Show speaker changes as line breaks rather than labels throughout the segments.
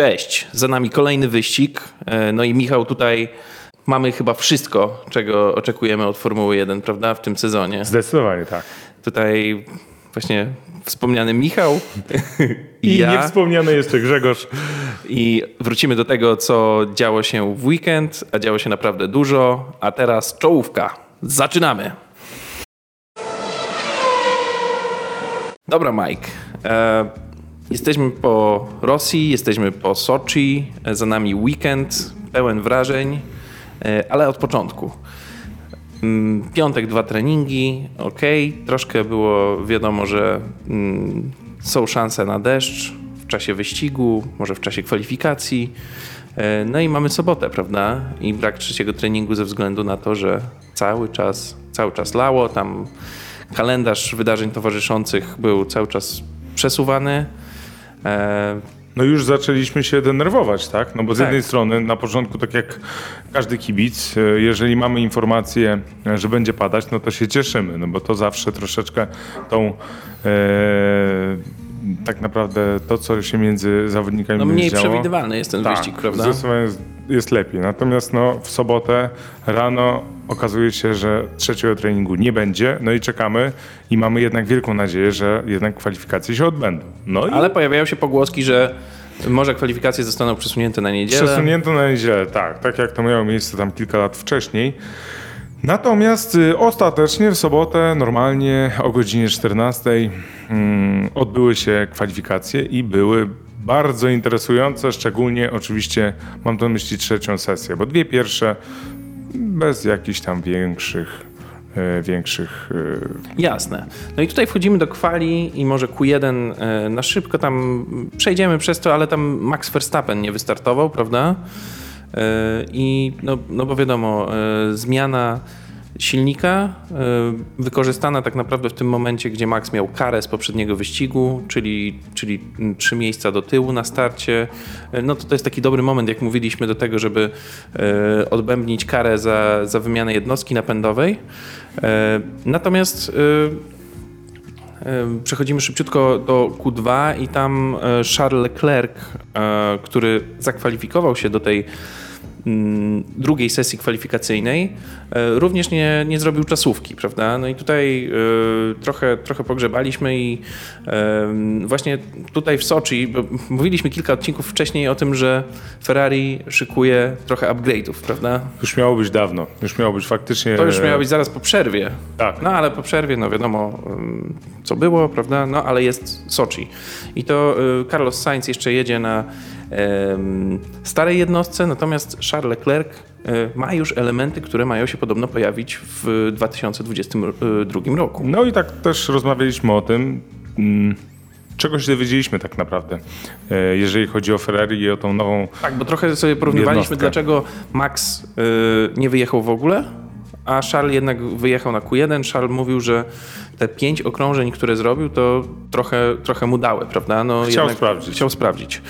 Cześć, za nami kolejny wyścig. E, no i Michał, tutaj mamy chyba wszystko, czego oczekujemy od Formuły 1, prawda, w tym sezonie.
Zdecydowanie tak.
Tutaj właśnie wspomniany Michał
i, I ja. niewspomniany jeszcze Grzegorz.
I wrócimy do tego, co działo się w weekend, a działo się naprawdę dużo. A teraz czołówka. Zaczynamy. Dobra, Mike. E, jesteśmy po Rosji, jesteśmy po Soczi, e, za nami weekend pełen wrażeń, e, ale od początku. Mm, piątek dwa treningi, ok. Troszkę było wiadomo, że mm, są szanse na deszcz w czasie wyścigu, może w czasie kwalifikacji. No i mamy sobotę, prawda? I brak trzeciego treningu ze względu na to, że cały czas, cały czas lało. Tam kalendarz wydarzeń towarzyszących był cały czas przesuwany.
E, no już zaczęliśmy się denerwować, tak? No bo z tak. jednej strony na początku, tak jak każdy kibic, e, jeżeli mamy informację, że będzie padać, no to się cieszymy, no bo to zawsze troszeczkę tą e, tak naprawdę to, co się między zawodnikami
No mniej działo, przewidywalny jest ten tak, wyścig, prawda?
Zdecydowanie jest, jest lepiej. Natomiast no, w sobotę rano okazuje się, że trzeciego treningu nie będzie, no i czekamy i mamy jednak wielką nadzieję, że jednak kwalifikacje się odbędą. No
Ale i... pojawiają się pogłoski, że może kwalifikacje zostaną przesunięte na niedzielę.
Przesunięte na niedzielę, tak. Tak jak to miało miejsce tam kilka lat wcześniej. Natomiast y, ostatecznie w sobotę normalnie o godzinie 14 mm, odbyły się kwalifikacje i były bardzo interesujące, szczególnie oczywiście mam na myśli trzecią sesję, bo dwie pierwsze bez jakichś tam większych e, większych.
E, Jasne. No i tutaj wchodzimy do kwali i może Q1 e, na szybko tam przejdziemy przez to, ale tam Max Verstappen nie wystartował, prawda? I no, no bo wiadomo, zmiana silnika, e, wykorzystana tak naprawdę w tym momencie, gdzie Max miał karę z poprzedniego wyścigu, czyli, czyli trzy miejsca do tyłu na starcie. E, no to to jest taki dobry moment, jak mówiliśmy, do tego, żeby e, odbębnić karę za, za wymianę jednostki napędowej. Natomiast Przechodzimy szybciutko do Q2 i tam Charles Leclerc, który zakwalifikował się do tej drugiej sesji kwalifikacyjnej e, również nie, nie zrobił czasówki, prawda? No i tutaj e, trochę, trochę pogrzebaliśmy i e, właśnie tutaj w Soczi, mówiliśmy kilka odcinków wcześniej o tym, że Ferrari szykuje trochę upgrade'ów, prawda?
Już miało być dawno, już miało być faktycznie...
To już miało być zaraz po przerwie.
Tak.
No ale po przerwie, no wiadomo co było, prawda? No ale jest Soczi. I to Carlos Sainz jeszcze jedzie na starej jednostce, natomiast Charles Leclerc e, ma już elementy, które mają się podobno pojawić w 2022 roku.
No i tak też rozmawialiśmy o tym, mm, czego się dowiedzieliśmy tak naprawdę, e, jeżeli chodzi o Ferrari i o tą nową.
Tak, bo trochę sobie porównywaliśmy, jednostkę. dlaczego Max e, nie wyjechał w ogóle, a Charles jednak wyjechał na Q1. Charles mówił, że te pięć okrążeń, które zrobił, to trochę, trochę mu dały, prawda?
No, chciał sprawdzić.
Chciał sprawdzić.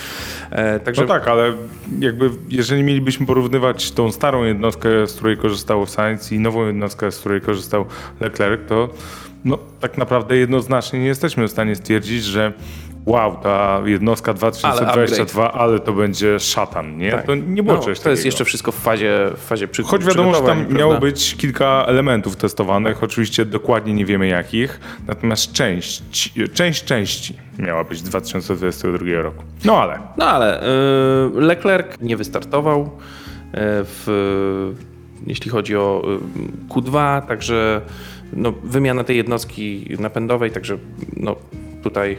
E, także... No tak, ale jakby jeżeli mielibyśmy porównywać tą starą jednostkę, z której korzystał Sainz i nową jednostkę, z której korzystał Leclerc, to no, tak naprawdę jednoznacznie nie jesteśmy w stanie stwierdzić, że wow, ta jednostka 2022, ale, ale to będzie szatan, nie? Tak. To nie było no, czegoś
To jest jeszcze wszystko w fazie, w fazie przy,
Choć wiadomo, że tam prawda? miało być kilka elementów testowanych, oczywiście dokładnie nie wiemy jakich, natomiast część, część części miała być 2022 roku. No ale.
No ale yy, Leclerc nie wystartował yy, w, jeśli chodzi o yy, Q2, także no, wymiana tej jednostki napędowej, także no, tutaj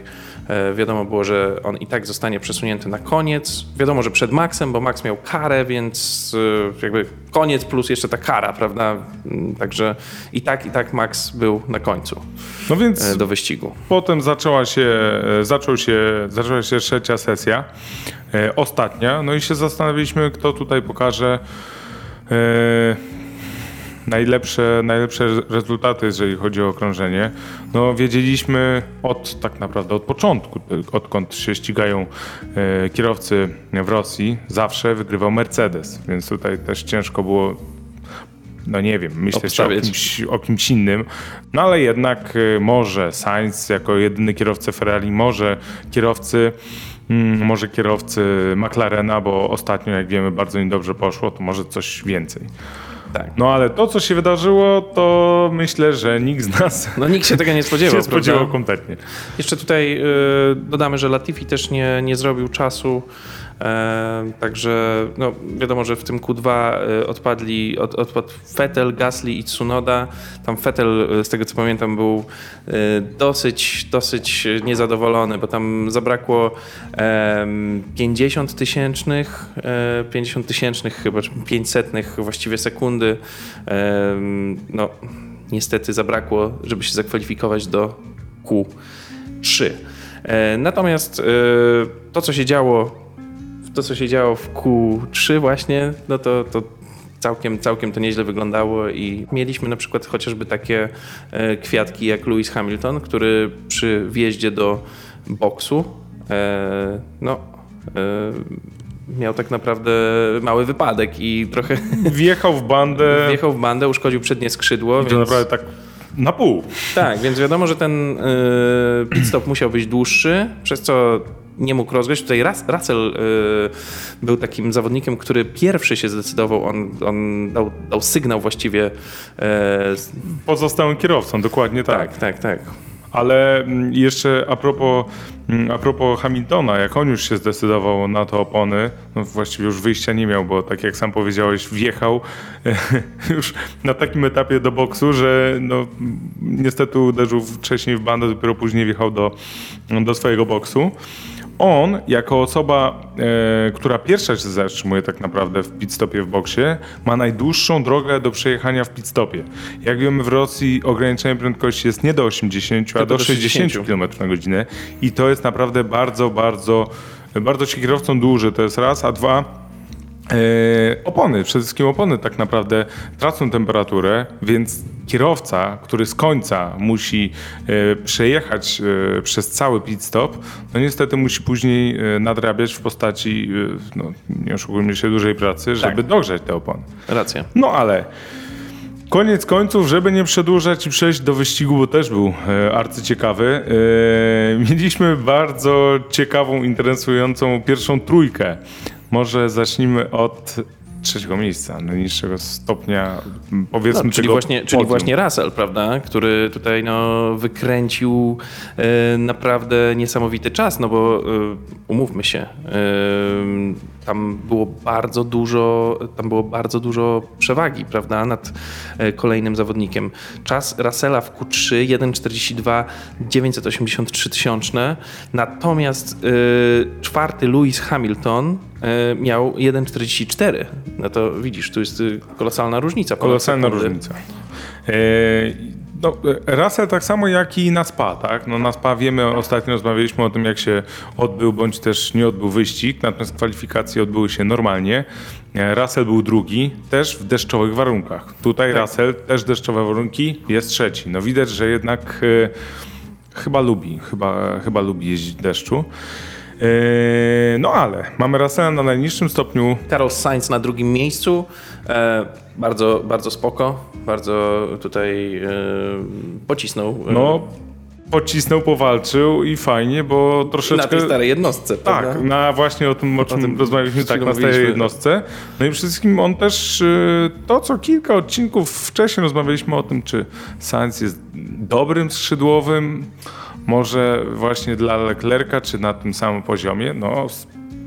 wiadomo było, że on i tak zostanie przesunięty na koniec. Wiadomo, że przed Maxem, bo Max miał karę, więc e, jakby koniec plus jeszcze ta kara, prawda? Mm, także i tak, i tak Max był na końcu no więc e, do wyścigu.
Potem zaczęła się, zaczął się, zaczęła się trzecia sesja, ostatnia, no i się zastanawialiśmy, kto tutaj pokaże najlepsze, najlepsze rezultaty, jeżeli chodzi o okrążenie. No, wiedzieliśmy od tak naprawdę od początku, odkąd się ścigają e, kierowcy w Rosji, zawsze wygrywał Mercedes, więc tutaj też ciężko było no nie wiem, myśleć o kimś, o kimś, innym. No ale jednak e, może Sainz jako jedyny kierowca Ferrari, może kierowcy mm, może kierowcy McLarena, bo ostatnio, jak wiemy, bardzo im dobrze poszło, to może coś więcej.
Tak.
No ale to, co się wydarzyło, to myślę, że nikt z nas
No nikt się tego nie spodziewał.
się spodziewał kompletnie.
Jeszcze tutaj y, dodamy, że Latifi też nie, nie zrobił czasu. E, także no, wiadomo, że w tym Q2 y, odpadli, od, odpadł Vettel, Gasly i Tsunoda. Tam Vettel, y, z tego co pamiętam, był y, dosyć, dosyć niezadowolony, bo tam zabrakło em, 50 tysięcznych, e, 50 tysięcznych chyba, czy 500 właściwie sekundy. No, niestety zabrakło, żeby się zakwalifikować do Q3. E, Natomiast e, to, co się działo, to, co się działo w Q3 właśnie, no to, to całkiem, całkiem to nieźle wyglądało i mieliśmy na przykład chociażby takie e, kwiatki jak Lewis Hamilton, który przy wjeździe do boksu, e, no, e, miał tak naprawdę mały wypadek i trochę
Wjechał w bandę
wjechał w bandę, uszkodził przednie skrzydło.
i to
więc...
naprawdę tak na pół.
Tak, więc wiadomo, że ten pit stop musiał być dłuższy, przez co nie mógł rozgrzeć. Tutaj Russell y, był takim zawodnikiem, który pierwszy się zdecydował, on, on dał, dał sygnał właściwie. y,
Pozostałym kierowcą, dokładnie tak.
tak, tak, tak.
Ale mm, jeszcze a propos, mm, a propos Hamiltona, jak on już się zdecydował na te opony, no właściwie już wyjścia nie miał, bo tak jak sam powiedziałeś, wjechał już na takim etapie do boksu, że no, niestety uderzył wcześniej w bandę, dopiero później wjechał do, do swojego boksu. On, jako osoba, e, która pierwsza się zatrzymuje tak naprawdę w pitstopie w boksie, ma najdłuższą drogę do przejechania w pitstopie. Jak wiemy w Rosji ograniczenie prędkości jest nie do 80, a do
do
60
60.
km na godzinę i to jest naprawdę bardzo, bardzo, bardzo się kierowcą dłuży, to jest raz, a dwa, opony, przede wszystkim opony tak naprawdę tracą temperaturę, więc kierowca, który z końca musi e, przejechać e, przez cały pit stop, no niestety musi później e, nadrabiać w postaci, e, no, nie oszukujmy się, dużej pracy, żeby dogrzać te opony.
Racja.
No ale koniec końców, żeby nie przedłużać i przejść do wyścigu, bo też był e, arcyciekawy, e, mieliśmy bardzo ciekawą, interesującą pierwszą trójkę. Może zacznijmy od trzeciego miejsca, najniższego stopnia, powiedzmy
No, czyli właśnie, czyli właśnie Russell, prawda? Który tutaj no, wykręcił e, naprawdę niesamowity czas, no bo e, umówmy się, e, tam było bardzo dużo, tam było bardzo dużo przewagi, prawda, nad kolejnym zawodnikiem. Czas Russella w Q3 1.42 983 tysiączne, natomiast czwarty Lewis Hamilton miał 1.44. No to widzisz, tu jest y, kolosalna różnica.
Kolosalna różnica. E, no, e, Russell tak samo jak i na SPA, tak? No, na SPA wiemy, ostatnio rozmawialiśmy o tym, jak się odbył bądź też nie odbył wyścig, natomiast kwalifikacje odbyły się normalnie. E, Russell był drugi, też w deszczowych warunkach. Tutaj
Tak.
Russell, też deszczowe warunki, jest trzeci. No widać, że jednak e, chyba lubi, chyba, chyba lubi jeździć w deszczu. E, no ale mamy Russella na najniższym stopniu
Carlos Sainz na drugim miejscu. E, bardzo, bardzo spoko. Bardzo tutaj e, pocisnął. e,
No, pocisnął, powalczył i fajnie, bo troszeczkę...
na tej starej jednostce.
Tak,
prawda?
na właśnie o tym, o czym
tym
rozmawialiśmy, tak, na starej jednostce. No i przede wszystkim on też, y, to co kilka odcinków wcześniej rozmawialiśmy o tym, czy Sainz jest dobrym skrzydłowym, może właśnie dla Leclerca, czy na tym samym poziomie. No,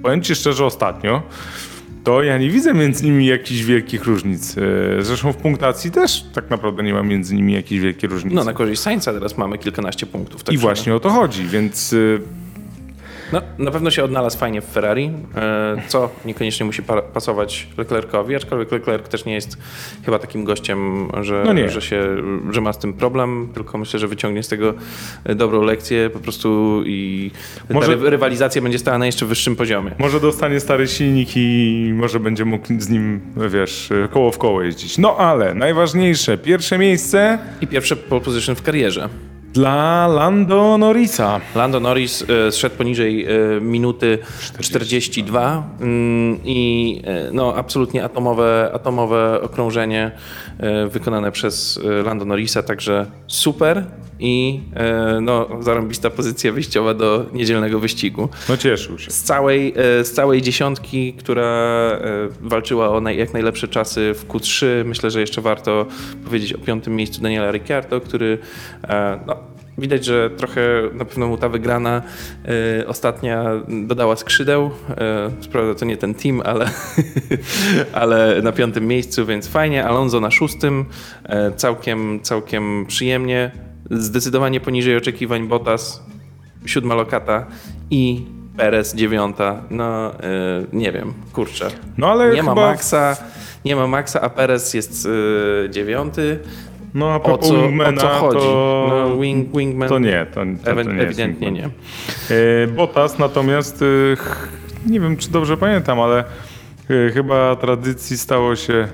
powiem Ci szczerze, ostatnio to ja nie widzę między nimi jakichś wielkich różnic. Y, Zresztą w punktacji też tak naprawdę nie ma między nimi jakichś wielkich różnic.
No na korzyść Sainza teraz mamy kilkanaście punktów.
I
także-
właśnie o to chodzi, więc y,
No, na pewno się odnalazł fajnie w Ferrari, e, co niekoniecznie musi pa- pasować Leclercowi, aczkolwiek Leclerc też nie jest chyba takim gościem, że,
No
że, się, że ma z tym problem, tylko myślę, że wyciągnie z tego e, dobrą lekcję po prostu i
Może-
ta ry- rywalizacja będzie stała na jeszcze wyższym poziomie.
Może dostanie stary silnik i może będzie mógł z nim, wiesz, koło w koło jeździć. No ale najważniejsze, pierwsze miejsce
I pierwsze pole position w karierze.
Dla Lando Norrisa.
Lando Norris e, zszedł poniżej e, minuty 42 mm, i e, no, absolutnie atomowe, atomowe okrążenie e, wykonane przez e, Lando Norrisa, także super. I e, no, zarąbista pozycja wyjściowa do niedzielnego wyścigu.
No cieszył się.
Z całej, e, z całej dziesiątki, która e, walczyła o naj, jak najlepsze czasy w Q3, myślę, że jeszcze warto powiedzieć o piątym miejscu Daniela Ricciardo, który no, Widać, że trochę na pewno mu ta wygrana y, ostatnia dodała skrzydeł. Y, Sprawda to nie ten team, ale, ale na piątym miejscu, więc fajnie. Alonso na szóstym, y, całkiem, całkiem przyjemnie. Zdecydowanie poniżej oczekiwań Bottas, siódma lokata i Perez dziewiąta. No y, nie wiem, kurczę.
No ale
nie
chyba...
ma Maxa, nie ma Maxa, a Perez jest dziewiąty.
No a
O
propos
co, o
Wingmana,
co chodzi?
to...
No, wing, wingman
To nie, to, to, to nie
ewidentnie nie.
E, Bottas natomiast, nie wiem czy dobrze pamiętam, ale chyba tradycji stało się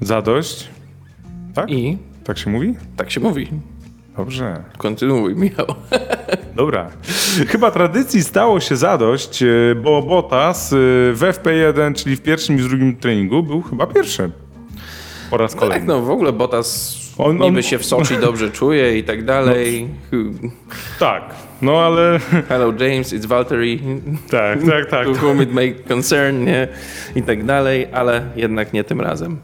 zadość. Tak?
I
Tak się mówi?
tak się mówi.
Dobrze.
Kontynuuj, Michał.
Dobra. Chyba tradycji stało się zadość, e, bo Bottas e, w FP1, czyli w pierwszym i w drugim treningu, był chyba pierwszy. Po raz
Tak,
kolejny.
no w ogóle Bottas
On-
niby
on-
się w Soczi dobrze czuje i tak dalej.
Tak, no ale
Hello James, it's Valtteri.
tak, tak, tak.
To whom it may concern, nie? I tak dalej, ale jednak nie tym razem.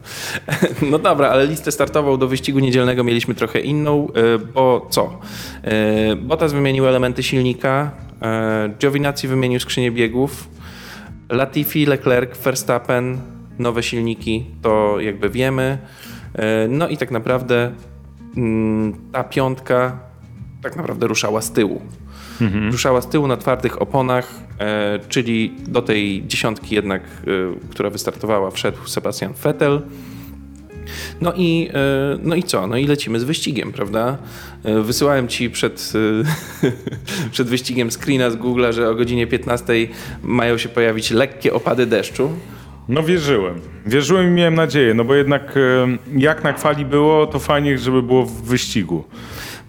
No dobra, ale listę startową do wyścigu niedzielnego mieliśmy trochę inną, e, bo co? E, Bottas wymienił elementy silnika, e, Giovinazzi wymienił skrzynię biegów, Latifi, Leclerc, Verstappen, nowe silniki, to jakby wiemy. No i tak naprawdę mm, ta piątka tak naprawdę ruszała z tyłu. Ruszała z tyłu na twardych oponach, e, czyli do tej dziesiątki jednak, e, która wystartowała, wszedł Sebastian Vettel. No i, e, no i co? No i lecimy z wyścigiem, prawda? E, Wysyłałem ci przed, e, przed wyścigiem screena z Google'a, że o godzinie 15 mają się pojawić lekkie opady deszczu.
No wierzyłem. Wierzyłem i miałem nadzieję, no bo jednak jak na kwali było, to fajnie, żeby było w wyścigu.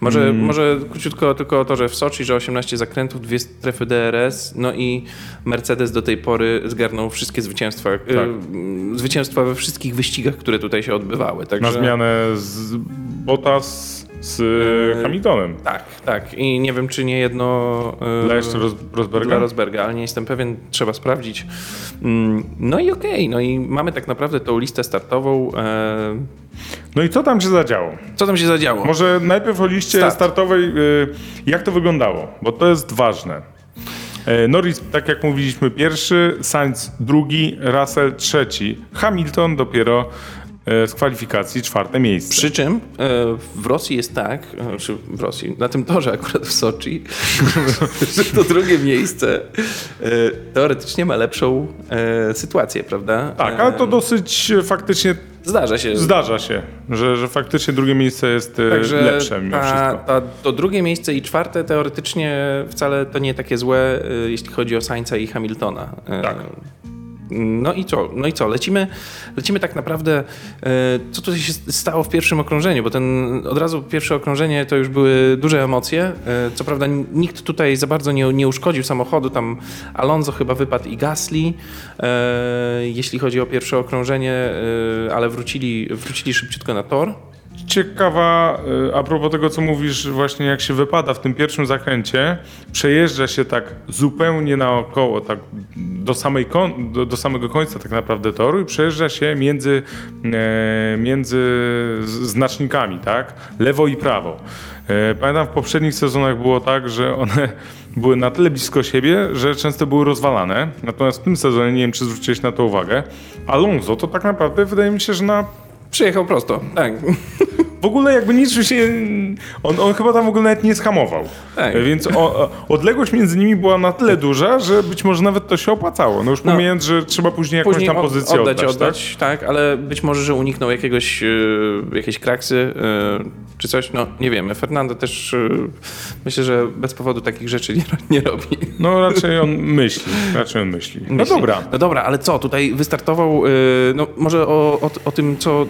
Może,
Mm.
może króciutko tylko o to, że w Soczi, że 18 zakrętów, dwie strefy DRS, no i Mercedes do tej pory zgarnął wszystkie zwycięstwa, e, zwycięstwa we wszystkich wyścigach, które tutaj się odbywały. Także,
Na zmianę z Bottas z e, Hamiltonem.
Tak, tak. I nie wiem, czy nie jedno e,
Dla jeszcze Ros- Rosberga?
dla Rosberga, ale nie jestem pewien, trzeba sprawdzić. Mm, No i okej, no i mamy tak naprawdę tą listę startową. E,
No i co tam się zadziało?
Co tam się zadziało?
Może najpierw o liście
Start.
startowej, y, jak to wyglądało, bo to jest ważne. E, Norris, tak jak mówiliśmy, pierwszy, Sainz drugi, Russell trzeci, Hamilton dopiero e, z kwalifikacji czwarte miejsce.
Przy czym e, w Rosji jest tak, czy w Rosji, na tym torze akurat w Soczi, że to drugie miejsce teoretycznie ma lepszą sytuację, prawda?
Tak, ale to dosyć faktycznie
Zdarza się.
zdarza się, że, że faktycznie drugie miejsce jest e,
Także
lepsze mimo
ta,
wszystko.
ta, to drugie miejsce i czwarte teoretycznie wcale to nie takie złe, e, jeśli chodzi o Sainza i Hamiltona. E,
Tak.
No i co? No i co? Lecimy, lecimy tak naprawdę, e, co tutaj się stało w pierwszym okrążeniu, bo ten od razu pierwsze okrążenie to już były duże emocje. E, Co prawda nikt tutaj za bardzo nie, nie uszkodził samochodu, tam Alonso chyba wypadł i Gasly, e, jeśli chodzi o pierwsze okrążenie, ale wrócili, wrócili szybciutko na tor.
Ciekawa, y, a propos tego, co mówisz, właśnie jak się wypada w tym pierwszym zakręcie, przejeżdża się tak zupełnie naokoło, tak do, samej do, do samego końca tak naprawdę toru i przejeżdża się między, e, między znacznikami, tak? Lewo i prawo. E, Pamiętam w poprzednich sezonach było tak, że one były na tyle blisko siebie, że często były rozwalane. Natomiast w tym sezonie, nie wiem czy zwróciłeś na to uwagę, Alonso to tak naprawdę wydaje mi się, że na
Przyjechał prosto, tak.
W ogóle jakby niczym się... On, on chyba tam w ogóle nawet nie skamował.
Tak.
Więc o, odległość między nimi była na tyle duża, że być może nawet to się opłacało. No już
No.
pomijając, że trzeba później jakąś
Później
tam pozycję
oddać,
oddać,
oddać, tak? ale być może, że uniknął jakiegoś, e, jakiejś kraksy e, czy coś, no nie wiemy. Fernando też e, myślę, że bez powodu takich rzeczy nie, nie robi.
Tak? No raczej on myśli. Raczej on myśli. No
Myśli.
dobra.
No dobra, ale co, tutaj wystartował, no może o, o, o tym, co,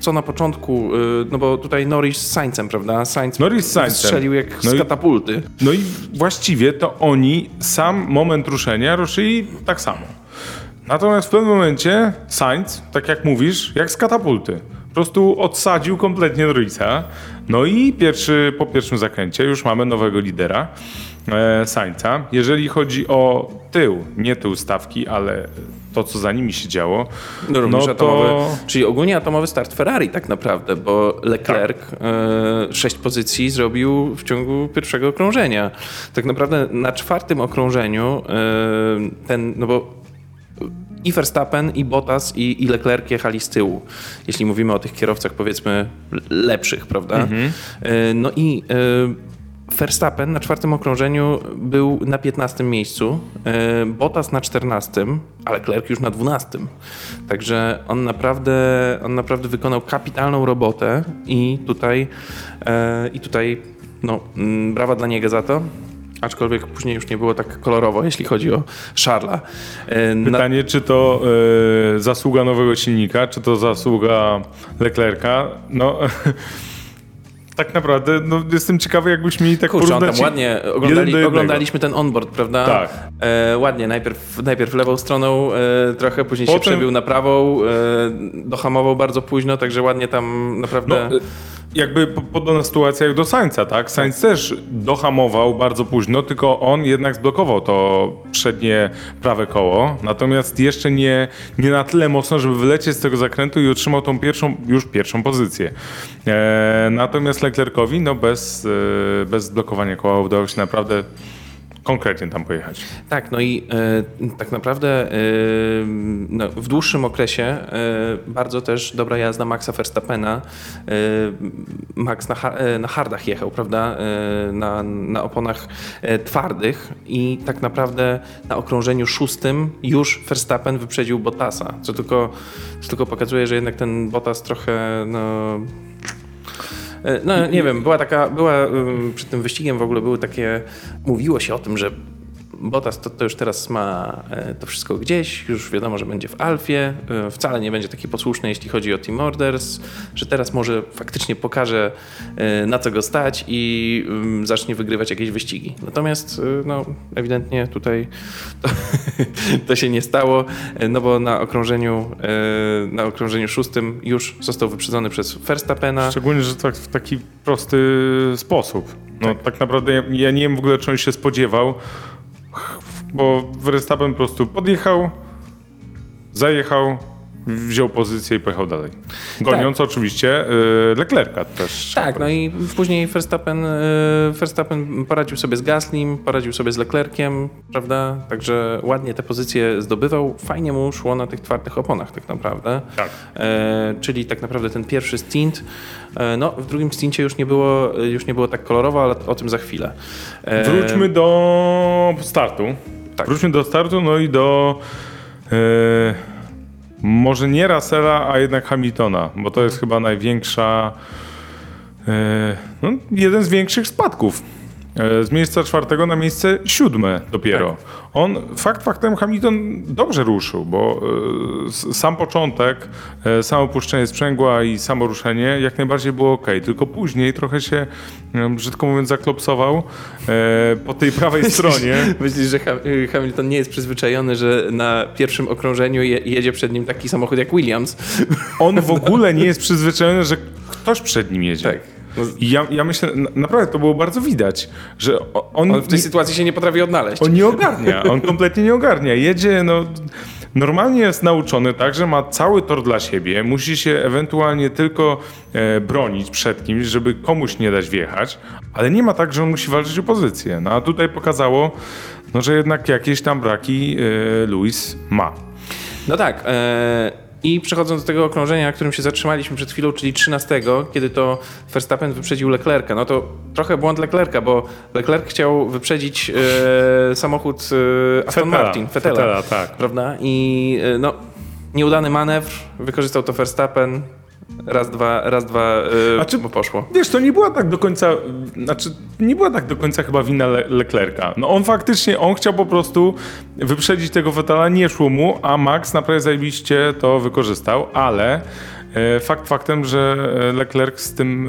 co na początku, e, no bo tutaj Norris z Saincem, prawda? Sainz
Norris z Saincem.
strzelił jak
No
z
i-
katapulty.
No i właściwie to oni sam moment ruszenia ruszyli tak samo. Natomiast w pewnym momencie Sainz, tak jak mówisz, jak z katapulty. prostu odsadził kompletnie Norisa. No i pierwszy, po pierwszym zakręcie już mamy nowego lidera, e, Sańca. Jeżeli chodzi o tył, nie tył stawki, ale to, co za nimi się działo,
No, również
no
atomowy,
to...
czyli ogólnie atomowy start Ferrari tak naprawdę, bo Leclerc
Tak.
e, sześć pozycji zrobił w ciągu pierwszego okrążenia. Tak naprawdę na czwartym okrążeniu e, ten, no bo i Verstappen, i Bottas, i, i Leclerc jechali z tyłu. Jeśli mówimy o tych kierowcach powiedzmy lepszych, prawda?
Mhm.
E, No i e, Verstappen na czwartym okrążeniu był na 15 miejscu, e, Bottas na 14, a Leclerc już na 12. Także on naprawdę, on naprawdę wykonał kapitalną robotę i tutaj, e, i tutaj no, mm, brawa dla niego za to. Aczkolwiek później już nie było tak kolorowo, jeśli chodzi o Charlesa. E,
Pytanie, czy to e, zasługa nowego silnika, czy to zasługa Leclerca? No, tak naprawdę no, jestem ciekawy, jakbyśmy mieli tak
Kurczę,
porównać
tam ładnie oglądali, oglądaliśmy ten onboard, prawda?
Tak.
E, ładnie, najpierw, najpierw lewą stroną e, trochę, później się
Potem-
przebił na prawą, e, dohamował bardzo późno, także ładnie tam naprawdę...
No, jakby po- podobna sytuacja jak do Sainza, tak? Sainz też dohamował bardzo późno, tylko on jednak zblokował to przednie prawe koło, natomiast jeszcze nie, nie na tyle mocno, żeby wylecieć z tego zakrętu i otrzymał tą pierwszą, już pierwszą pozycję. E, natomiast Leclercowi, no bez, e, bez zblokowania koła udało się naprawdę konkretnie tam pojechać.
Tak, no i e, tak naprawdę e, no, w dłuższym okresie e, bardzo też dobra jazda Maxa Verstappena. E, Max na, e, na hardach jechał, prawda? E, na, na oponach twardych i tak naprawdę na okrążeniu szóstym już Verstappen wyprzedził Bottasa, co tylko, co tylko pokazuje, że jednak ten Bottas trochę no, No nie wiem, była taka, była przed tym wyścigiem w ogóle były takie, mówiło się o tym, że Bottas to, to już teraz ma e, to wszystko gdzieś, już wiadomo, że będzie w Alfie, e, wcale nie będzie taki posłuszny, jeśli chodzi o Team Orders, że teraz może faktycznie pokaże e, na co go stać i ym, zacznie wygrywać jakieś wyścigi. Natomiast no, ewidentnie tutaj to, to się nie stało, no bo na okrążeniu, na okrążeniu szóstym już został wyprzedzony przez Verstappena.
Szczególnie, że tak w taki prosty sposób. No tak, naprawdę ja, ja nie wiem w ogóle, on się spodziewał, bo Verstappen po prostu podjechał, zajechał, wziął pozycję i pojechał dalej. Goniąc oczywiście y, Leclerca też.
Tak, no i później Verstappen, e, Verstappen poradził sobie z Gaslim, poradził sobie z Leclerciem, prawda? Także ładnie te pozycje zdobywał. Fajnie mu szło na tych twardych oponach tak naprawdę.
Tak.
E, czyli tak naprawdę ten pierwszy stint. E, no, w drugim stincie już nie było, już nie było tak kolorowo, ale o tym za chwilę. E,
Wróćmy do startu.
Tak.
Wróćmy do startu, no i do e, może nie Russella, a jednak Hamiltona, bo to jest chyba największa, e, no, jeden z większych spadków. E, Z miejsca czwartego na miejsce siódme dopiero.
Tak.
On, fakt faktem, Hamilton dobrze ruszył, bo e, sam początek, e, samo opuszczenie sprzęgła i samo ruszenie jak najbardziej było ok. Tylko później trochę się, brzydko mówiąc, zaklopsował po tej prawej stronie.
Myślisz, że y, Hamilton nie jest przyzwyczajony, że na pierwszym okrążeniu je, jedzie przed nim taki samochód jak Williams?
On w ogóle nie jest przyzwyczajony, że ktoś przed nim jedzie.
Tak. No,
I ja, ja myślę, na- naprawdę to było bardzo widać, że on,
on w tej
nie,
sytuacji się nie potrafi odnaleźć.
on nie ogarnia, on kompletnie nie ogarnia. Jedzie, no normalnie jest nauczony tak, że ma cały tor dla siebie, musi się ewentualnie tylko e, bronić przed kimś, żeby komuś nie dać wjechać, ale nie ma tak, że on musi walczyć o pozycję. No a tutaj pokazało, no, że jednak jakieś tam braki e, Luis ma.
No tak. E, I przechodząc do tego okrążenia, na którym się zatrzymaliśmy przed chwilą, czyli 13, kiedy to Verstappen wyprzedził Leclerca, no to trochę błąd Leclerca, bo Leclerc chciał wyprzedzić e, samochód e, Aston
Fetela,
Martin, Fetela,
Fetela, tak.
prawda? I e, no, nieudany manewr, wykorzystał to Verstappen, raz, dwa, raz, dwa, e,
A czy-
mu poszło.
Wiesz, to nie była tak do końca, znaczy nie była tak do końca chyba wina Le Leclerca. No on faktycznie, on chciał po prostu wyprzedzić tego Vettela, nie szło mu, a Max naprawdę zajebiście to wykorzystał, ale e, fakt faktem, że e, Leclerc z tym,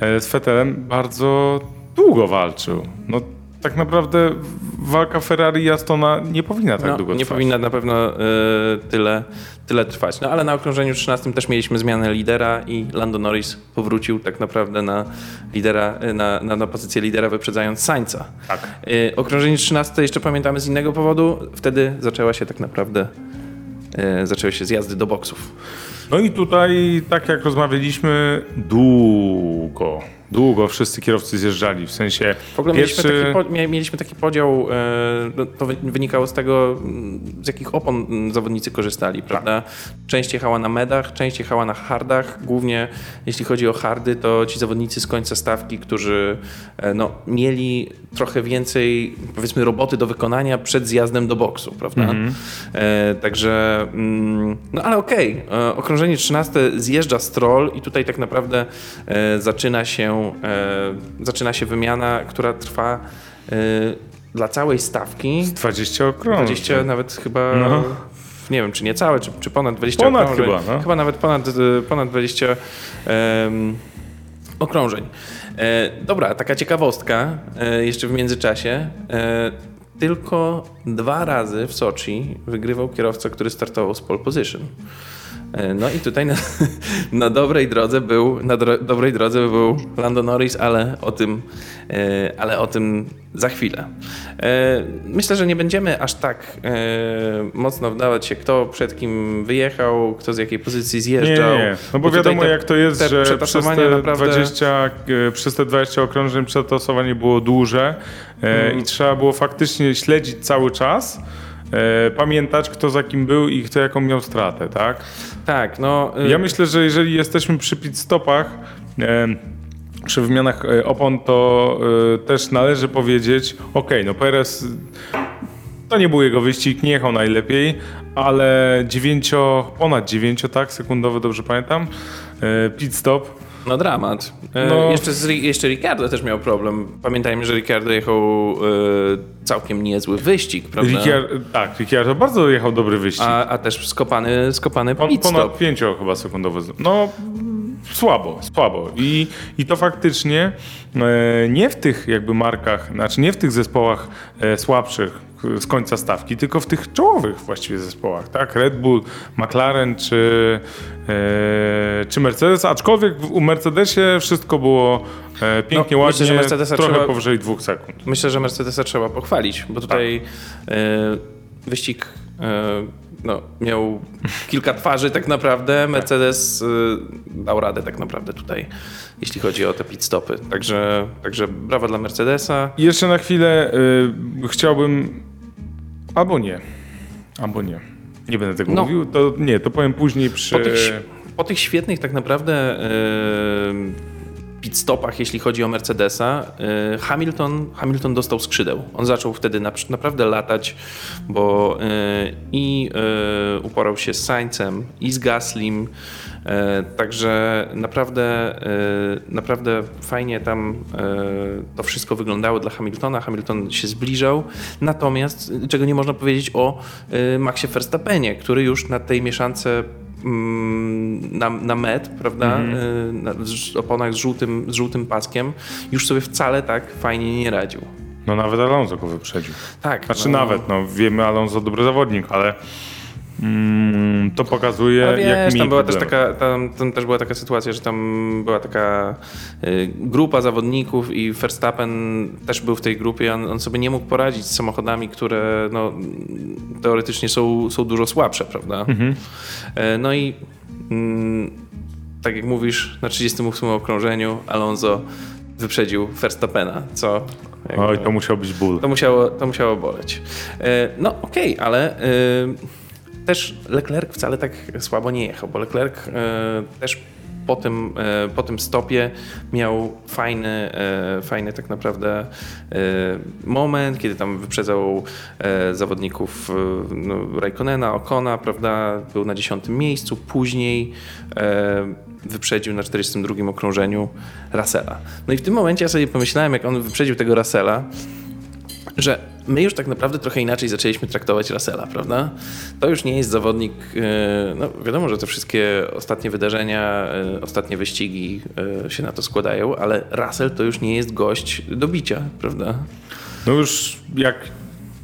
e, z Vettelem bardzo długo walczył. No tak naprawdę walka Ferrari i Astona nie powinna tak
no,
długo
nie
trwać.
powinna na pewno y, tyle, tyle trwać. No ale na okrążeniu 13 też mieliśmy zmianę lidera i Lando Norris powrócił tak naprawdę na lidera, y, na, na, na pozycję lidera wyprzedzając Sainza.
Tak.
Y, okrążenie 13 jeszcze pamiętamy z innego powodu. Wtedy zaczęła się tak naprawdę y, zaczęły się zjazdy do boksów.
No i tutaj, tak jak rozmawialiśmy, długo, długo wszyscy kierowcy zjeżdżali. W sensie
W ogóle
pierwszy...
mieliśmy, taki, po, mieliśmy taki podział, e, no, to wy- wynikało z tego, mm, z jakich opon zawodnicy korzystali, prawda? Część jechała na medach, część jechała na hardach. Głównie jeśli chodzi o hardy, to ci zawodnicy z końca stawki, którzy e, no, mieli trochę więcej, powiedzmy, roboty do wykonania przed zjazdem do boksu, prawda? E, także, mm, no ale okej, e, okrążenie 13 zjeżdża Stroll i tutaj tak naprawdę zaczyna się, e, zaczyna się wymiana, która trwa e, dla całej stawki
20 okrążeń.
20 nawet chyba,
No.
nie wiem czy nie całe, czy, czy ponad 20
Ponad
okrążeń.
chyba, no.
Chyba nawet ponad, e, ponad 20 em, okrążeń. E, dobra, taka ciekawostka e, jeszcze w międzyczasie. E, tylko dwa razy w Soczi wygrywał kierowca, który startował z pole position. E, No i tutaj na, na dobrej drodze był, na dro, dobrej drodze był Lando Norris, ale o tym, e, ale o tym za chwilę. E, Myślę, że nie będziemy aż tak mocno wdawać się, kto przed kim wyjechał, kto z jakiej pozycji zjeżdżał.
nie, nie. No bo,
tutaj
wiadomo
te-
jak to jest, że przez te,
naprawdę-
20, e, przez te 20 okrążeń przetasowanie było duże
Mhm.
i trzeba było faktycznie śledzić cały czas, pamiętać kto za kim był i kto jaką miał stratę, tak?
Tak, no. y,
Ja myślę, że jeżeli jesteśmy przy pit stopach, e, przy wymianach e, opon, to e, też należy powiedzieć, ok, no Perez to nie był jego wyścig, nie jechał najlepiej, ale 9, ponad 9, tak, sekundowy, dobrze pamiętam, e, pit stop.
No dramat. E,
No.
Jeszcze, z, jeszcze Ricardo też miał problem. Pamiętajmy, że Ricardo jechał e, całkiem niezły wyścig, prawda?
Ricciar, tak, Ricciardo bardzo jechał dobry wyścig.
A, a też skopany, skopany
Pon,
pit
ponad
stop.
5 chyba sekundowy. No słabo, słabo. I, i to faktycznie e, nie w tych jakby markach, znaczy nie w tych zespołach e, słabszych z końca stawki, tylko w tych czołowych właściwie zespołach, tak? Red Bull, McLaren czy, e, czy Mercedes, aczkolwiek u Mercedesie wszystko było e, pięknie,
No,
ładnie,
myślę, że Mercedesa
trochę
trzeba-
powyżej dwóch sekund.
Myślę, że Mercedesa trzeba pochwalić, bo tutaj
Tak.
e, wyścig e, no, miał kilka twarzy tak naprawdę. Mercedes e, dał radę tak naprawdę tutaj, jeśli chodzi o te pit stopy. Także, także brawa dla Mercedesa.
I Jeszcze na chwilę y, chciałbym. Albo nie. Albo nie. Nie będę tego
No.
mówił. To nie, to powiem później przy.
Po tych, po tych świetnych tak naprawdę e, pit stopach, jeśli chodzi o Mercedesa, e, Hamilton, Hamilton dostał skrzydeł. On zaczął wtedy na, naprawdę latać, bo e, i e, uporał się z Saincem i z Gaslim. Także naprawdę, naprawdę fajnie tam to wszystko wyglądało dla Hamiltona. Hamilton się zbliżał. Natomiast, czego nie można powiedzieć o Maxie Verstappenie, który już na tej mieszance na, na met, prawda, y, na oponach z żółtym, z żółtym paskiem, już sobie wcale tak fajnie nie radził.
No nawet Alonso go wyprzedził.
Tak.
Znaczy
no,
nawet, no wiemy, Alonso dobry zawodnik, ale mm, to pokazuje,
Ale
jak
wiesz,
mi
tam była też taka, tam, tam też była taka sytuacja, że tam była taka y, grupa zawodników i Verstappen też był w tej grupie. On, on sobie nie mógł poradzić z samochodami, które no, teoretycznie są, są dużo słabsze, prawda? E, No i mm, tak jak mówisz, na 38 okrążeniu Alonso wyprzedził Verstappena, co
Oj, to musiał być ból.
to musiało, to musiało boleć. E, No okej, ale e, też Leclerc wcale tak słabo nie jechał, bo Leclerc e, też po tym, e, po tym stopie miał fajny, e, fajny tak naprawdę moment, kiedy tam wyprzedzał zawodników no, Raikkonena, Okona, prawda, był na dziesiątym miejscu, później wyprzedził na 42 okrążeniu Russella. No i w tym momencie ja sobie pomyślałem, jak on wyprzedził tego Russella, że my już tak naprawdę trochę inaczej zaczęliśmy traktować Russella, prawda? To już nie jest zawodnik, e, no wiadomo, że te wszystkie ostatnie wydarzenia, e, ostatnie wyścigi e, się na to składają, ale Russell to już nie jest gość do bicia, prawda?
No już jak,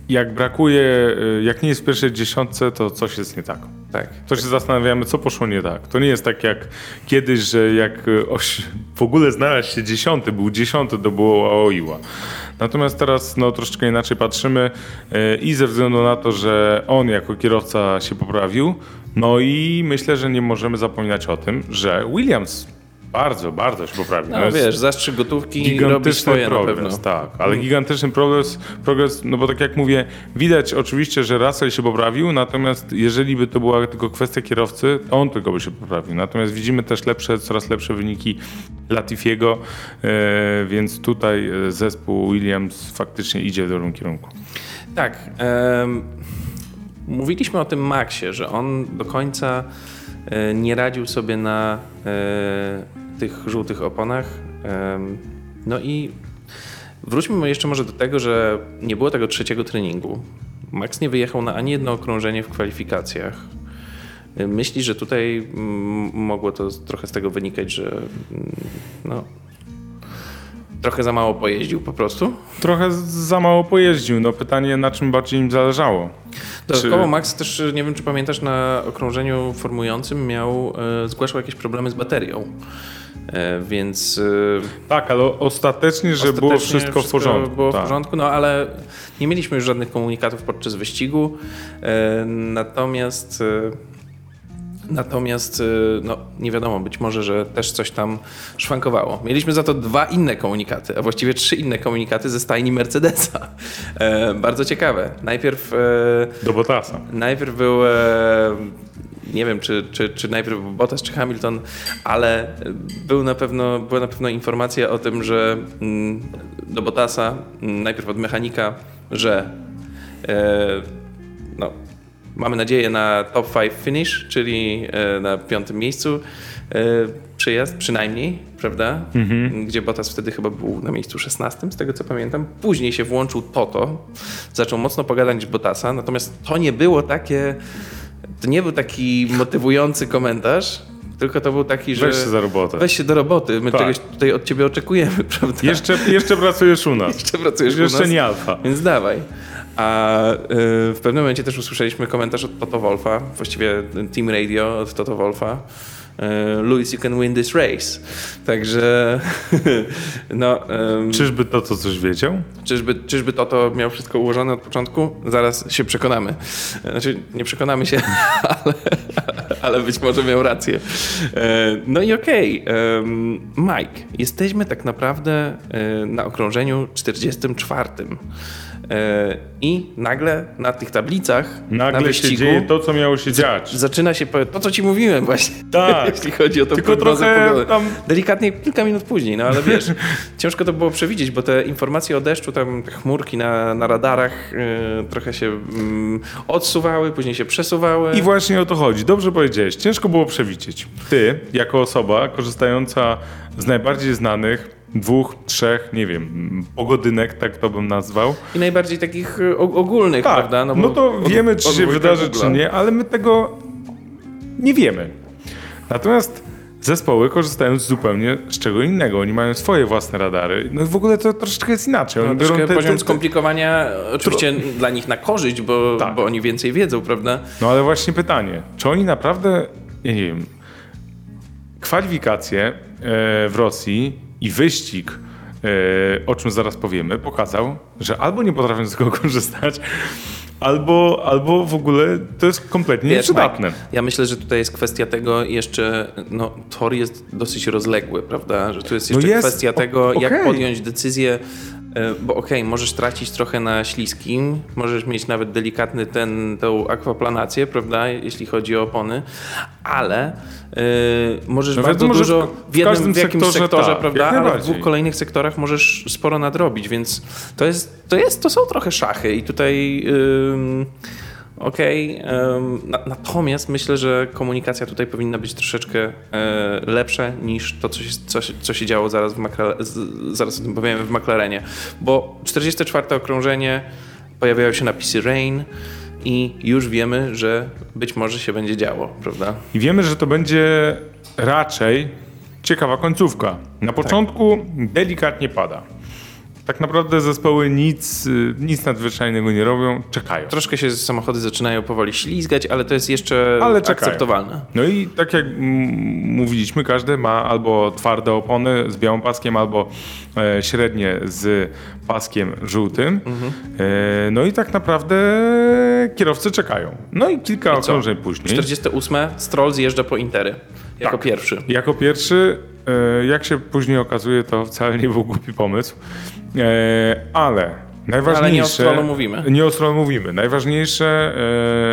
jak brakuje, jak nie jest w pierwszej dziesiątce, to coś jest nie tak.
Tak.
To się zastanawiamy, co poszło nie tak. To nie jest tak jak kiedyś, że jak oś, w ogóle znalazł się dziesiąty, był dziesiąty, to było Aoiła. Natomiast teraz no, troszeczkę inaczej patrzymy y, i ze względu na to, że on jako kierowca się poprawił, no i myślę, że nie możemy zapominać o tym, że Williams bardzo, bardzo się poprawił.
No
jest
wiesz, zastrzyk gotówki robi swoje na
progres,
pewno.
tak, ale gigantyczny progres, progres, no bo tak jak mówię, widać oczywiście, że Russell się poprawił, natomiast jeżeli by to była tylko kwestia kierowcy, to on tylko by się poprawił. Natomiast widzimy też lepsze, coraz lepsze wyniki Latifiego, e, więc tutaj e, zespół Williams faktycznie idzie w dobrym kierunku.
Tak. mówiliśmy o tym Maxie, że on do końca e, nie radził sobie na e, tych żółtych oponach. No i wróćmy jeszcze może do tego, że nie było tego trzeciego treningu. Max nie wyjechał na ani jedno okrążenie w kwalifikacjach. Myśli, że tutaj mogło to trochę z tego wynikać, że mm, no, trochę za mało pojeździł po prostu.
Trochę za mało pojeździł, no pytanie na czym bardziej im zależało.
Dodatkowo
Czy-
Max też, nie wiem czy pamiętasz, na okrążeniu formującym miał, e, zgłaszał jakieś problemy z baterią. E, więc e,
Tak, ale ostatecznie, że było
ostatecznie
wszystko, w porządku.
Było w
tak.
porządku, no ale nie mieliśmy już żadnych komunikatów podczas wyścigu. E, natomiast Natomiast, no, nie wiadomo, być może, że też coś tam szwankowało. Mieliśmy za to dwa inne komunikaty, a właściwie trzy inne komunikaty ze stajni Mercedesa. E, bardzo ciekawe. Najpierw e,
Do Bottasa.
Najpierw był, e, nie wiem czy, czy, czy najpierw Bottas czy Hamilton, ale był na pewno, była na pewno informacja o tym, że mm, do Bottasa, mm, najpierw od mechanika, że e, no, mamy nadzieję na top 5 finish, czyli e, na piątym miejscu e, przyjazd przynajmniej, prawda? Gdzie Bottas wtedy chyba był na miejscu 16, z tego co pamiętam. Później się włączył Toto, zaczął mocno pogadać Bottasa, natomiast to nie było takie, to nie był taki motywujący komentarz, tylko to był taki, że
Weź się za robotę.
weź się do roboty, my
Tak.
czegoś tutaj od ciebie oczekujemy, prawda?
Jeszcze, jeszcze pracujesz u nas.
Jeszcze pracujesz u
Jeszcze
nas.
nie alfa.
Więc dawaj. A y, w pewnym momencie też usłyszeliśmy komentarz od Toto Wolfa, właściwie Team Radio od Toto Wolfa. y, Louis, you can win this race. Także, no, ym,
Czyżby to, co coś wiedział?
czyżby, czyżby Toto miał wszystko ułożone od początku? Zaraz się przekonamy. Znaczy, nie przekonamy się, ale, ale być może miał rację. E, No i okej, em, Mike, jesteśmy tak naprawdę e, na okrążeniu 44. E, I nagle na tych tablicach na
Nagle się
wyścigu
dzieje to, co miało się dziać.
zaczyna się to, co ci mówiłem właśnie,
Tak.
jeśli chodzi o to
Tylko trochę tam-
Delikatnie kilka minut później, no ale wiesz, ciężko to było przewidzieć, bo te informacje o deszczu, tam chmurki na, na radarach yy, trochę się mm, odsuwały, później się przesuwały.
I właśnie o to chodzi. Dobrze powiedziałeś. Ciężko było przewidzieć. Ty, jako osoba korzystająca z najbardziej znanych dwóch, trzech, nie wiem, pogodynek, tak to bym nazwał.
I najbardziej takich y, ogólnych,
Tak,
prawda?
no,
bo
to
od-
wiemy, czy się wydarzy, czy nie, ale my tego nie wiemy. Natomiast zespoły korzystają z zupełnie z czego innego. Oni mają swoje własne radary. No w ogóle to troszeczkę jest inaczej.
No,
Oni
troszkę
biorą te-
poziom
te- te-
skomplikowania oczywiście dla nich na korzyść, bo,
Tak.
bo oni więcej wiedzą, prawda?
No ale właśnie pytanie, czy oni naprawdę, ja nie wiem, kwalifikacje e, w Rosji i wyścig, e, o czym zaraz powiemy, pokazał, że albo nie potrafią z tego korzystać, albo, albo w ogóle to jest kompletnie
Wiesz,
nieprzydatne.
Mike, ja myślę, że tutaj jest kwestia tego jeszcze, no tor jest dosyć rozległy, prawda? Że tu jest
No
jeszcze
jest,
kwestia tego, jak
okej.
podjąć decyzję, bo okej, możesz tracić trochę na śliskim, możesz mieć nawet delikatny ten, tą akwaplanację, prawda, jeśli chodzi o opony, ale e, możesz
No
bardzo dużo
w
jednym,
każdym
w jakimś
sektorze
sektorze,
tak,
prawda,
jak
ale w dwóch kolejnych sektorach możesz sporo nadrobić, więc to jest, to jest, to są trochę szachy i tutaj... ym, Okej, na, natomiast myślę, że komunikacja tutaj powinna być troszeczkę e, lepsza niż to, co się, co, się- co się działo zaraz, w z, zaraz o tym powiemy w McLarenie. Bo 44 okrążenie pojawiają się napisy Rain i już wiemy, że być może się będzie działo, prawda?
I wiemy, że to będzie raczej ciekawa końcówka. Na początku delikatnie pada. Tak naprawdę zespoły nic, y, nic nadzwyczajnego nie robią, czekają.
Troszkę się samochody zaczynają powoli ślizgać, ale to jest jeszcze
Ale
akceptowalne.
No i tak jak mówiliśmy, każdy ma albo twarde opony z białym paskiem, albo e, średnie z paskiem żółtym. E, no i tak naprawdę kierowcy czekają. No i kilka
I
okrążeń później.
48 Stroll zjeżdża po Intery. Jako
Tak.
pierwszy.
Jako pierwszy, e, jak się później okazuje, to wcale nie był głupi pomysł, e, ale najważniejsze...
Ale nie o mówimy.
Nie o mówimy. Najważniejsze,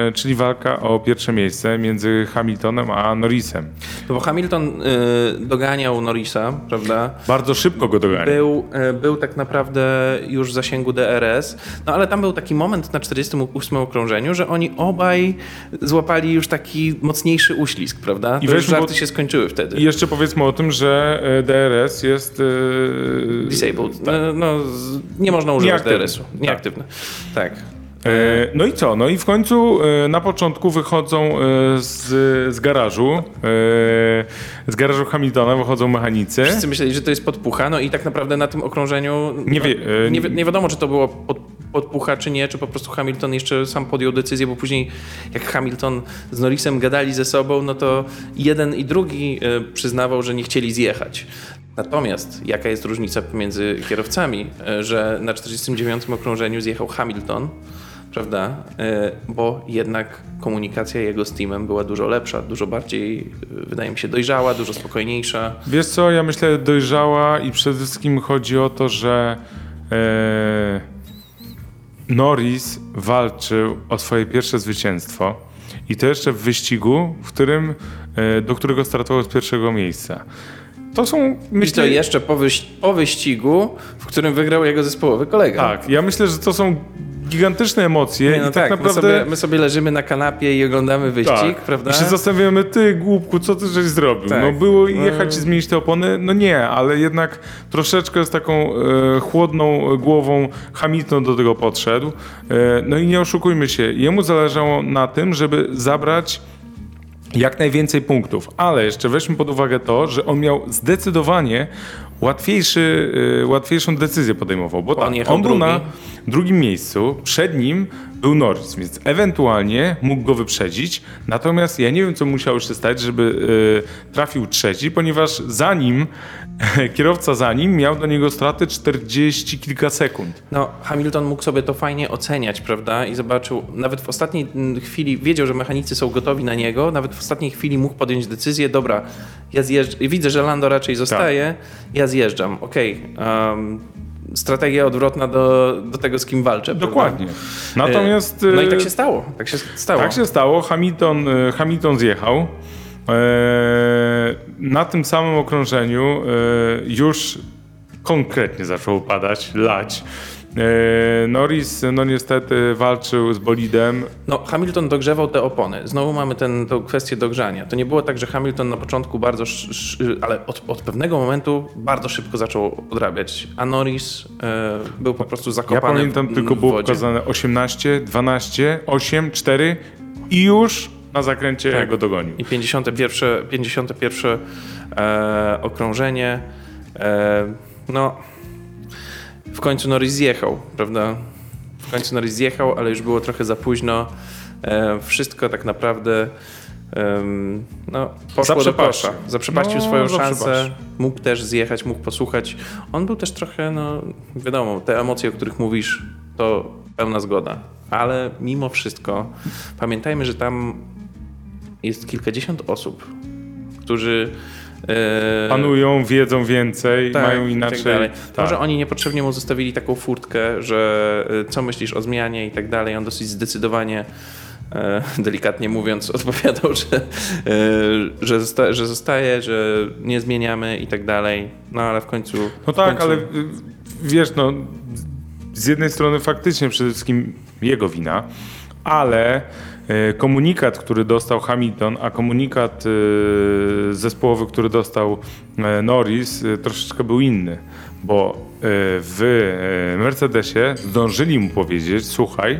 e, czyli walka o pierwsze miejsce między Hamiltonem a Norrisem.
No bo Hamilton y, doganiał Norrisa, prawda?
Bardzo szybko go dogania.
Był, y, był tak naprawdę już w zasięgu DRS, no ale tam był taki moment na 48 okrążeniu, że oni obaj złapali już taki mocniejszy uślizg, prawda?
I
już żarty się skończyły wtedy.
I jeszcze powiedzmy o tym, że e, DRS jest... e,
Disabled. No, no, z- nie można używać
Nieaktywny.
DRS-u. Nieaktywny. Tak.
E, No i co? No i w końcu e, na początku wychodzą e, z, z garażu, z garażu Hamiltona wychodzą mechanicy.
Wszyscy myśleli, że to jest podpucha, no i tak naprawdę na tym okrążeniu
Nie
no,
wie- e,
nie, nie wiadomo, czy to było pod, podpucha, czy nie, czy po prostu Hamilton jeszcze sam podjął decyzję, bo później jak Hamilton z Norrisem gadali ze sobą, no to jeden i drugi przyznawał, że nie chcieli zjechać. Natomiast jaka jest różnica pomiędzy kierowcami, e, że na 49 okrążeniu zjechał Hamilton, prawda? E, Bo jednak komunikacja jego z teamem była dużo lepsza, dużo bardziej, e, wydaje mi się, dojrzała, dużo spokojniejsza.
Wiesz co, ja myślę dojrzała i przede wszystkim chodzi o to, że e, Norris walczył o swoje pierwsze zwycięstwo i to jeszcze w wyścigu, w którym, do którego startował z pierwszego miejsca. To są,
I to
myślę,
jeszcze po, wyś- po wyścigu, w którym wygrał jego zespołowy kolega.
tak, ja myślę, że to są gigantyczne emocje
Nie, no
i tak,
tak,
naprawdę...
my, sobie, my sobie leżymy na kanapie i oglądamy wyścig,
Tak.
prawda?
I się zastanawiamy, ty głupku, co ty żeś zrobił?
Tak.
No było jechać i zmienić te opony? No nie, ale jednak troszeczkę z taką e, chłodną głową Hamilton do tego podszedł. E, no i nie oszukujmy się, jemu zależało na tym, żeby zabrać jak najwięcej punktów, ale jeszcze weźmy pod uwagę to, że on miał zdecydowanie łatwiejszy, e, łatwiejszą decyzję podejmował, bo tak,
jechał
on był na
drugi.
drugim miejscu, przed nim był Norris, więc ewentualnie mógł go wyprzedzić, natomiast ja nie wiem, co musiało się stać, żeby e, trafił trzeci, ponieważ za nim, kierowca za nim miał do niego straty 40 kilka sekund.
No, Hamilton mógł sobie to fajnie oceniać, prawda? I zobaczył, nawet w ostatniej mm, chwili wiedział, że mechanicy są gotowi na niego, nawet w ostatniej chwili mógł podjąć decyzję, dobra, ja zjeżdżam, widzę, że Lando raczej zostaje, ja zjeżdżam, okej. em, strategia odwrotna do, do tego, z kim walczę. prawda?
Dokładnie. Natomiast...
No i
e,
tak się stało, tak się stało.
Tak się stało. Hamilton, e, Hamilton zjechał. E, Na tym samym okrążeniu e, już konkretnie zaczął padać, lać. E, Norris no niestety walczył z bolidem.
No, Hamilton dogrzewał te opony. Znowu mamy tą kwestię dogrzania. To nie było tak, że Hamilton na początku bardzo, ale od, od pewnego momentu bardzo szybko zaczął odrabiać, a Norris był po prostu
Ja
zakopany
pamiętam
w,
tylko było pokazane 18, 12, 8, 4 i już na zakręcie
Tak.
go dogonił.
I 51, 51 e, okrążenie. E, no, w końcu Norris zjechał, prawda? W końcu Norris zjechał, ale już było trochę za późno. E, wszystko tak naprawdę no, poszło do kosza. Zaprzepaścił
No,
swoją szansę. Mógł też zjechać, mógł posłuchać. On był też trochę, no wiadomo, te emocje, o których mówisz, to pełna zgoda. Ale mimo wszystko pamiętajmy, że tam jest kilkadziesiąt osób, którzy e,
Panują, wiedzą więcej,
tak,
mają
i
inaczej.
Tak
tak.
Może oni niepotrzebnie mu zostawili taką furtkę, że e, co myślisz o zmianie i tak dalej. On dosyć zdecydowanie, e, delikatnie mówiąc, odpowiadał, że, że, zosta, że zostaje, że nie zmieniamy i tak dalej. No ale w końcu.
No tak,
końcu,
ale y, wiesz, no z jednej strony faktycznie przede wszystkim jego wina, ale komunikat, który dostał Hamilton, a komunikat y, zespołowy, który dostał y, Norris, troszeczkę był inny, bo w Mercedesie zdążyli mu powiedzieć, słuchaj,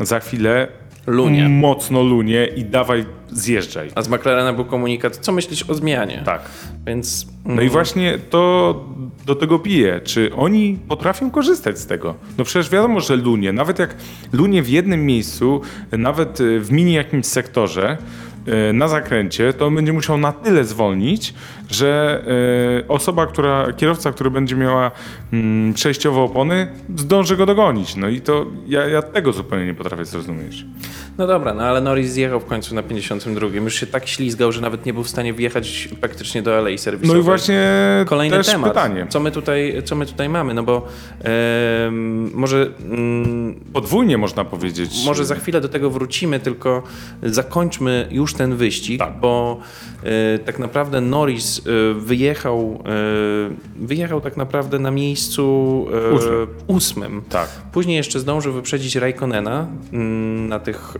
za chwilę
Lunie.
mocno lunie i dawaj zjeżdżaj.
A z McLarena był komunikat, co myślisz o zmianie?
Tak.
Więc.
No i właśnie to do tego pije? Czy oni potrafią korzystać z tego? No przecież wiadomo, że lunie, nawet jak lunie w jednym miejscu, nawet y, w mini jakimś sektorze, y, na zakręcie, to on będzie musiał na tyle zwolnić, że y, osoba, która, kierowca, który będzie miała mm, przejściowe opony, zdąży go dogonić. No i to ja, ja tego zupełnie nie potrafię zrozumieć.
No dobra, no ale Norris zjechał w końcu na 52. Już się tak ślizgał, że nawet nie był w stanie wjechać praktycznie do alei serwisowej.
No i właśnie
Kolejny temat.
pytanie.
Co my tutaj, co my tutaj mamy? No bo em, może, mm,
Podwójnie można powiedzieć.
może za chwilę do tego wrócimy, tylko zakończmy już ten wyścig,
Tak.
bo e, tak naprawdę Norris e, wyjechał, e, wyjechał tak naprawdę na miejscu e,
Ósmym.
ósmym.
Tak.
Później jeszcze zdążył wyprzedzić Raikkonena mm, na tych,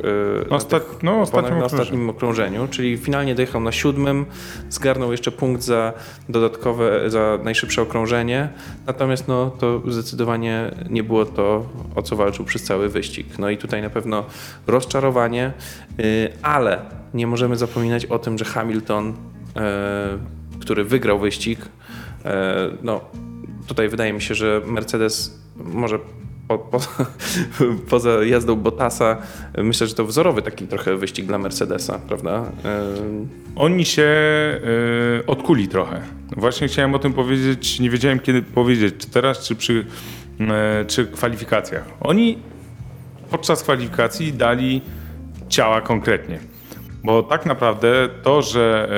e, na
Osta-
tych
no, ostatnim
na
okrążeniu.
ostatnim okrążeniu, czyli finalnie dojechał na siódmym, zgarnął jeszcze punkt za dodatkowe, za najszybsze okrążenie, natomiast no, to zdecydowanie nie było to, o co walczył przez cały wyścig. No i tutaj na pewno rozczarowanie, y, ale nie możemy zapominać o tym, że Hamilton, który wygrał wyścig, e, no tutaj wydaje mi się, że Mercedes może po, po, poza jazdą Bottasa, myślę, że to wzorowy taki trochę wyścig dla Mercedesa, prawda? Ym,
Oni się y, odkuli trochę. Właśnie chciałem o tym powiedzieć, nie wiedziałem kiedy powiedzieć, czy teraz, czy przy czy kwalifikacjach. Oni podczas kwalifikacji dali ciała konkretnie. Bo tak naprawdę to, że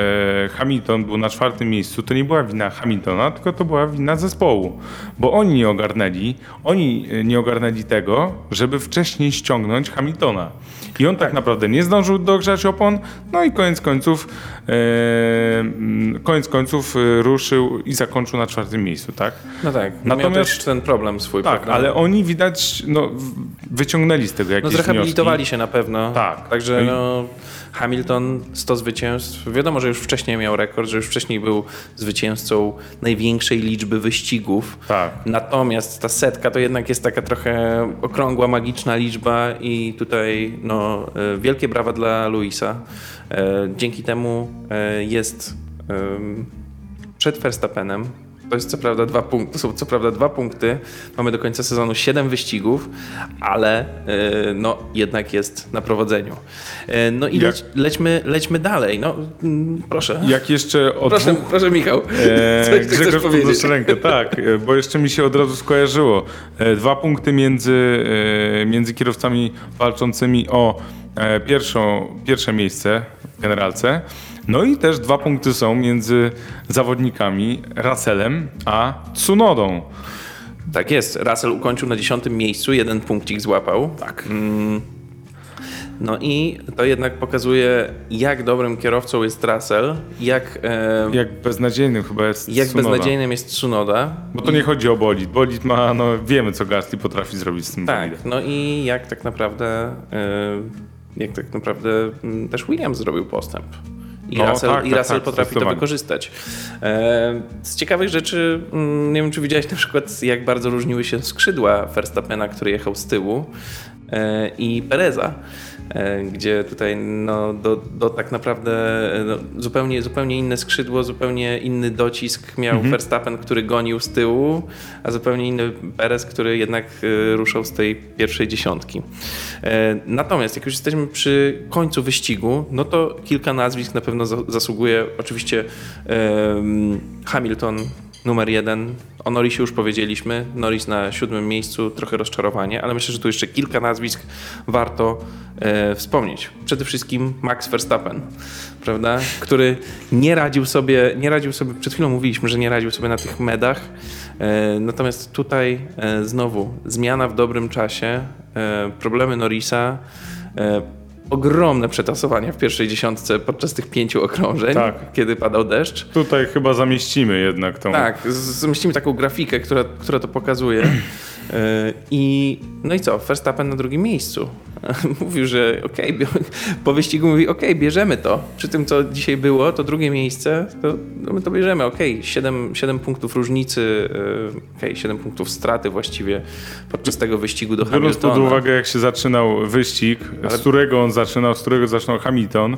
e, Hamilton był na czwartym miejscu, to nie była wina Hamiltona, tylko to była wina zespołu. Bo oni nie ogarnęli, oni e, nie ogarnęli tego, żeby wcześniej ściągnąć Hamiltona. I on tak, naprawdę nie zdążył dogrzać opon, no i koniec końców, e, koniec końców ruszył i zakończył na czwartym miejscu, tak?
No tak, Natomiast... miał też ten problem swój.
Tak,
prawda?
ale oni widać, no, wyciągnęli z tego
No
jakieś
zrehabilitowali
wnioski.
się na pewno.
Tak.
Także
No
no, Hamilton 100 zwycięstw. Wiadomo, że już wcześniej miał rekord, że już wcześniej był zwycięzcą największej liczby wyścigów.
Tak.
Natomiast ta setka to jednak jest taka trochę okrągła, magiczna liczba i tutaj no, e, wielkie brawa dla Luisa. E, Dzięki temu e, jest przed Verstappenem. To jest co prawda dwa punkty, to są co prawda dwa punkty. Mamy do końca sezonu siedem wyścigów, ale e, no, jednak jest na prowadzeniu. E, No i leć, lećmy, lećmy dalej. No, mm, proszę.
Jak jeszcze o
Proszę,
dwóch...
proszę Michał.
E,
Coś ty
Grzegorz
powiedzieć?
rękę, tak, e, bo jeszcze mi się od razu skojarzyło. Dwa punkty między, między kierowcami walczącymi o pierwszą, pierwsze miejsce w generalce. No i też dwa punkty są między zawodnikami Russellem a Tsunodą.
Tak jest. Russell ukończył na dziesiątym miejscu, jeden punkcik złapał. Tak. No i to jednak pokazuje, jak dobrym kierowcą jest Russell, jak, e,
Jak beznadziejnym chyba jest
jak
Tsunoda.
beznadziejnym jest Tsunoda.
Bo to nie chodzi o bolid. Bolid ma, no wiemy co Gasly potrafi zrobić z tym
Tak,
bolidem.
no i jak tak naprawdę, e, jak tak naprawdę mm, też Williams zrobił postęp. I
No,
Russell,
tak,
i
tak,
Russell
tak,
potrafi to wykorzystać. E, z ciekawych rzeczy, mm, nie wiem czy widziałeś na przykład, jak bardzo różniły się skrzydła Verstappena, który jechał z tyłu e, i Pereza. E, Gdzie tutaj no, do, do tak naprawdę e, no, zupełnie, zupełnie inne skrzydło, zupełnie inny docisk miał
Mhm.
Verstappen, który gonił z tyłu, a zupełnie inny Perez, który jednak e, ruszał z tej pierwszej dziesiątki. Natomiast jak już jesteśmy przy końcu wyścigu, no to kilka nazwisk na pewno za- zasługuje. Oczywiście Hamilton numer jeden. O Norrisie już powiedzieliśmy. Norris na siódmym miejscu, trochę rozczarowanie, ale myślę, że tu jeszcze kilka nazwisk warto e, wspomnieć. Przede wszystkim Max Verstappen, prawda? Który nie radził sobie, nie radził sobie, przed chwilą mówiliśmy, że nie radził sobie na tych medach. E, natomiast tutaj e, znowu zmiana w dobrym czasie, e, problemy Norrisa, e, ogromne przetasowania w pierwszej dziesiątce podczas tych pięciu okrążeń,
Tak.
kiedy padał deszcz.
Tutaj chyba zamieścimy jednak tą...
Tak, zamieścimy taką grafikę, która, która to pokazuje. E, I no i co? Verstappen na drugim miejscu. Mówił, że okej, bie- po wyścigu mówi, okej, bierzemy to. Przy tym, co dzisiaj było, to drugie miejsce, to no my to bierzemy, okej, 7, 7 punktów różnicy, e, okej, 7 punktów straty właściwie podczas tego wyścigu do
Biorąc pod
Hamiltona.
uwagę, jak się zaczynał wyścig, z którego on zaczynał, z którego zaczynał Hamilton,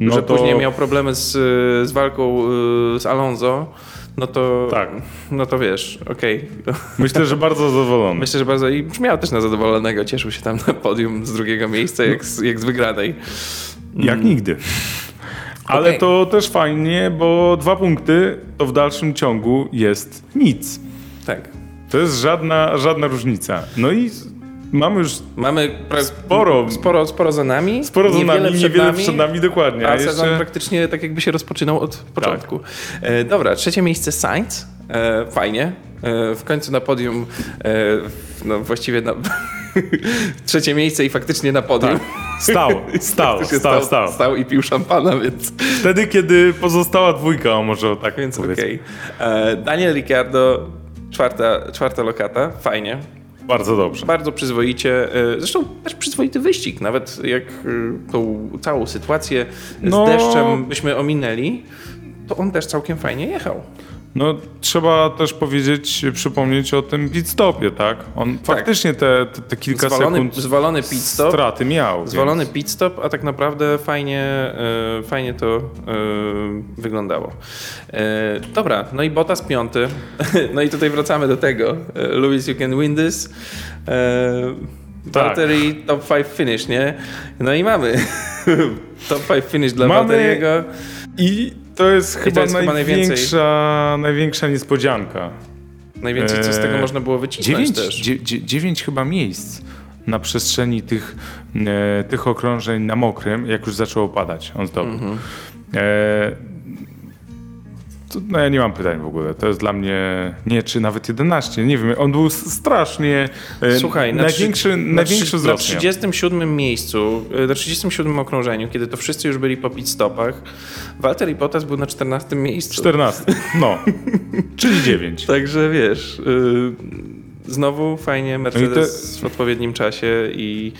no
że
to
później miał problemy z, z walką y, z Alonso, no to,
Tak.
no to wiesz, okej.
Myślę, że bardzo zadowolony.
Myślę, że bardzo i brzmiał też na zadowolonego. Cieszył się tam na podium z drugiego miejsca, jak z, jak z wygranej.
Jak nigdy. Ale
Okej.
to też fajnie, bo dwa punkty to w dalszym ciągu jest nic.
Tak.
To jest żadna, żadna różnica. No i mamy już
Mamy pra-
Sporo.
sporo, sporo za nami.
sporo za nami,
przed
niewiele
nami,
przed nami, dokładnie.
A
A
sezon
jeszcze...
praktycznie tak jakby się rozpoczynał od początku. E, dobra, trzecie miejsce Sainz. E, fajnie. E, w końcu na podium, e, no właściwie na, trzecie miejsce i faktycznie na podium.
Stał, stał,
Faktycznie
stał, stał.
stał i pił szampana, więc,
Wtedy, kiedy pozostała dwójka, o może tak
więc okej. E, Daniel Ricciardo, czwarta, czwarta lokata, fajnie.
Bardzo dobrze.
Bardzo przyzwoicie. e, Zresztą też przyzwoity wyścig. Nawet jak e, tą całą sytuację
No.
z deszczem byśmy ominęli, to on też całkiem fajnie jechał.
No, trzeba też powiedzieć, przypomnieć o tym pit stopie, tak? On faktycznie te, te, te kilka
Zwalony,
sekund
zwalony pit stop.
straty miał.
Zwalony
więc-
pit stop, a tak naprawdę fajnie, e, fajnie to e, wyglądało. E, dobra, no i Bottas piąty. No i tutaj wracamy do tego. Lewis, you can win this. E,
Tak.
Top 5 finish, nie? No i mamy top 5 finish dla
Mamy-
Valtteriego.
I to jest chyba,
jest chyba
największa, największa niespodzianka.
Najwięcej co z tego
Eee,
można było wycisnąć
Dziewięć,
też.
dzie, dzie, dziewięć chyba miejsc na przestrzeni tych, e, tych okrążeń na mokrym, jak już zaczęło padać, on zdobył.
Mhm.
E, to, no ja nie mam pytań w ogóle. To jest dla mnie nie, czy nawet 11. Nie wiem, on był strasznie e,
Słuchaj, na,
największy,
trzy- na,
największy
na
miał.
37 miejscu, y, na 37 okrążeniu, kiedy to wszyscy już byli po pit stopach, Walter Bottas był na 14 miejscu.
14. No. Czyli 9.
Także wiesz, y, znowu fajnie
No
Mercedes w odpowiednim czasie i,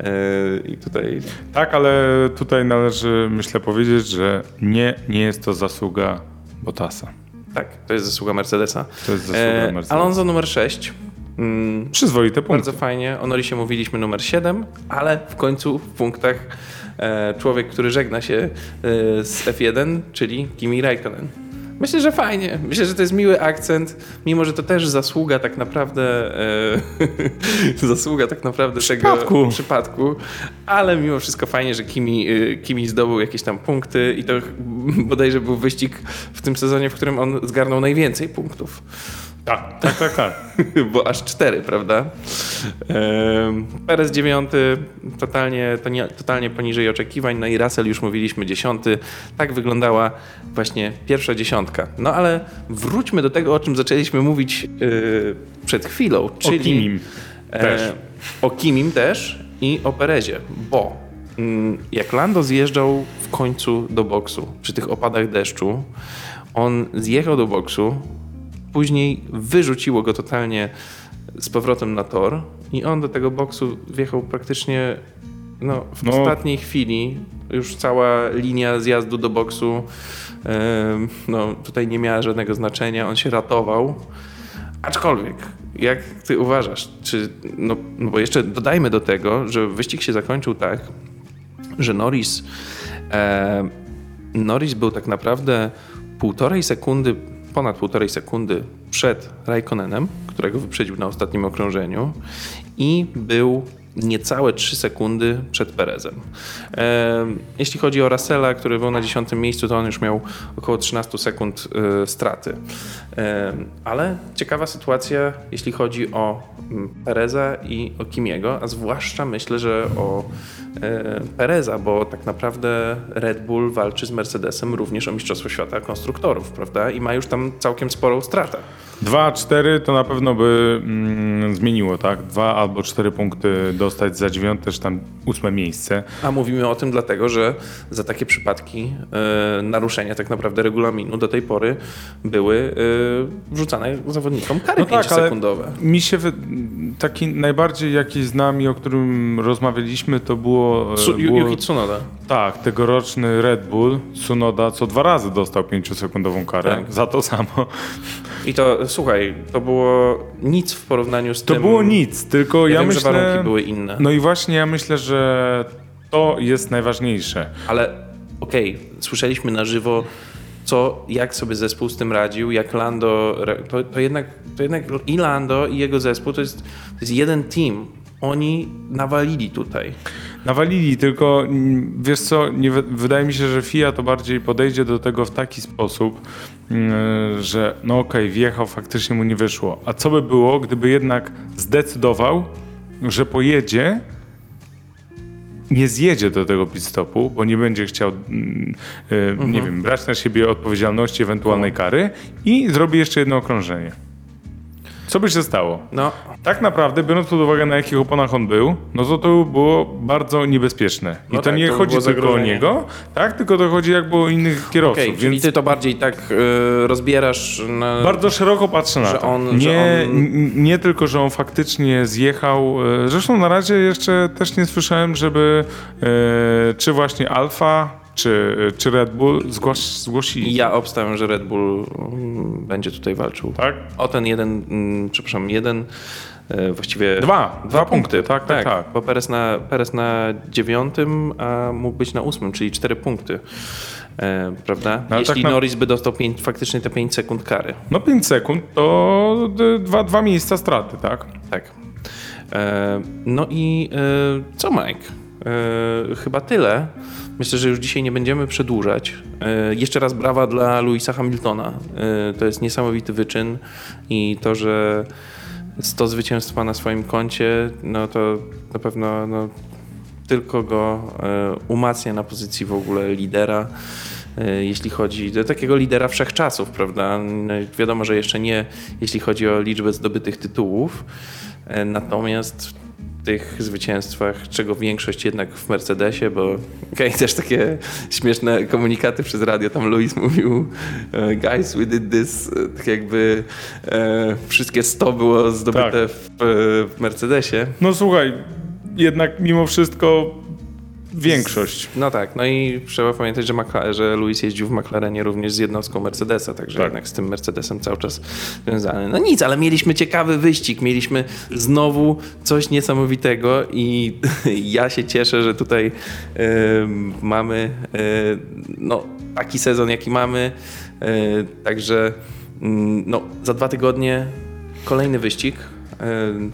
y, i tutaj
Tak, ale tutaj należy, myślę, powiedzieć, że nie, nie jest to zasługa Bottasa.
tak, to jest zasługa Mercedesa.
To jest zasługa
E,
Mercedesa.
Alonso numer 6. Mm,
Przyzwoite punkty.
Bardzo fajnie. O Norrisie mówiliśmy numer 7, ale w końcu w punktach e, człowiek, który żegna się e, z F1, czyli Kimi Raikkonen. Myślę, że fajnie. Myślę, że to jest miły akcent, mimo że to też zasługa tak naprawdę e, zasługa tak naprawdę
Przypadku.
tego przypadku, ale mimo wszystko fajnie, że Kimi, e, Kimi zdobył jakieś tam punkty i to bodajże był wyścig w tym sezonie, w którym on zgarnął najwięcej punktów.
Tak, tak, tak, tak.
bo aż cztery, prawda? Perez dziewiąty, totalnie, to nie, totalnie poniżej oczekiwań, no i Russell już mówiliśmy dziesiąty. Tak wyglądała właśnie pierwsza dziesiątka. No ale wróćmy do tego, o czym zaczęliśmy mówić yy, przed chwilą, czyli
Kimim też.
E, o Kimim też i o Perezie, bo mm, jak Lando zjeżdżał w końcu do boksu przy tych opadach deszczu, on zjechał do boksu, później wyrzuciło go totalnie z powrotem na tor i on do tego boksu wjechał praktycznie no, w
No.
ostatniej chwili. Już cała linia zjazdu do boksu em, no, tutaj nie miała żadnego znaczenia. On się ratował. Aczkolwiek, jak ty uważasz, czy, no, no bo jeszcze dodajmy do tego, że wyścig się zakończył tak, że Norris, e, Norris był tak naprawdę półtorej sekundy, ponad półtorej sekundy przed Raikkonenem, którego wyprzedził na ostatnim okrążeniu i był niecałe 3 sekundy przed Perezem. Jeśli chodzi o Russella, który był na 10 miejscu, to on już miał około 13 sekund e, straty. Ale ciekawa sytuacja, jeśli chodzi o Pereza i o Kimiego, a zwłaszcza myślę, że o e, Pereza, bo tak naprawdę Red Bull walczy z Mercedesem również o Mistrzostwo Świata Konstruktorów, prawda? I ma już tam całkiem sporą stratę.
2-4 to na pewno by mm, zmieniło, tak? Dwa albo cztery punkty dostać za dziewiąte, czy tam ósme miejsce.
A mówimy o tym dlatego, że za takie przypadki e, naruszenia tak naprawdę regulaminu do tej pory były e, wrzucane zawodnikom kary
No tak, ale
5-sekundowe.
mi się wy... taki najbardziej jaki z nami, o którym rozmawialiśmy, to było, e,
Su-
było
Yuki Tsunoda.
tak, tegoroczny Red Bull, Sunoda, co dwa razy dostał 5-sekundową karę
Tak.
za to samo.
I to, słuchaj, to było nic w porównaniu z
To
tym...
było nic, tylko
Ja,
ja,
wiem,
myślę...
że warunki były inne,
No i właśnie ja myślę, że to jest najważniejsze.
ale okej, słyszeliśmy na żywo co, jak sobie zespół z tym radził, jak Lando, to, to, jednak, to jednak i Lando i jego zespół to jest, to jest jeden team. Oni nawalili tutaj.
Nawalili, tylko wiesz co, nie, wydaje mi się, że FIA to bardziej podejdzie do tego w taki sposób, że no okej, okay, wjechał, faktycznie mu nie wyszło. A co by było, gdyby jednak zdecydował, że pojedzie nie zjedzie do tego pit stopu, bo nie będzie chciał, mm, mhm. nie wiem, brać na siebie odpowiedzialności ewentualnej no. kary i zrobi jeszcze jedno okrążenie. Co by się stało? No. Tak naprawdę, biorąc pod uwagę na jakich oponach on był, no to to było bardzo niebezpieczne. I no to tak, nie to chodzi tylko o niego, tak? Tylko to chodzi jakby o innych kierowców. Okay,
więc... ty to bardziej tak y, rozbierasz na...
Bardzo szeroko patrzę na to. On, nie, on... nie tylko, że on faktycznie zjechał. Y, zresztą na razie jeszcze też nie słyszałem, żeby y, czy właśnie Alfa czy, czy Red Bull zgłos, zgłosili?
Ja obstawiam, że Red Bull mm, będzie tutaj walczył.
Tak?
O ten jeden, mm, przepraszam, jeden e, właściwie...
Dwa, dwa, dwa punkty, tak, tak, tak. tak.
Bo Perez na, Perez na dziewiątym, a mógł być na ósmym, czyli cztery punkty. E, prawda? No, Jeśli tak na... Norris by dostał pięć, faktycznie te 5 sekund kary.
No 5 sekund to dwa, dwa miejsca straty, tak?
Tak. E, no i e, co Mike? E, chyba tyle. Myślę, że już dzisiaj nie będziemy przedłużać. E, jeszcze raz brawa dla Louisa Hamiltona. E, to jest niesamowity wyczyn i to, że 100 zwycięstwa na swoim koncie, no to na pewno no, tylko go e, umacnia na pozycji w ogóle lidera jeśli chodzi do takiego lidera wszechczasów, prawda? No, wiadomo, że jeszcze nie, jeśli chodzi o liczbę zdobytych tytułów, natomiast tych zwycięstwach, czego większość jednak w Mercedesie, bo okay, też takie śmieszne komunikaty przez radio, tam Luis mówił e, guys, we did this, e, tak jakby e, wszystkie 100 było zdobyte tak. w, w Mercedesie.
No słuchaj, jednak mimo wszystko Większość.
No tak, no i trzeba pamiętać, że, że Luis jeździł w McLarenie również z jednostką Mercedesa, także tak. jednak z tym Mercedesem cały czas związany. No nic, ale mieliśmy ciekawy wyścig, mieliśmy znowu coś niesamowitego i ja się cieszę, że tutaj mamy y, no, taki sezon, jaki mamy, y, także mm, no, za dwa tygodnie kolejny wyścig,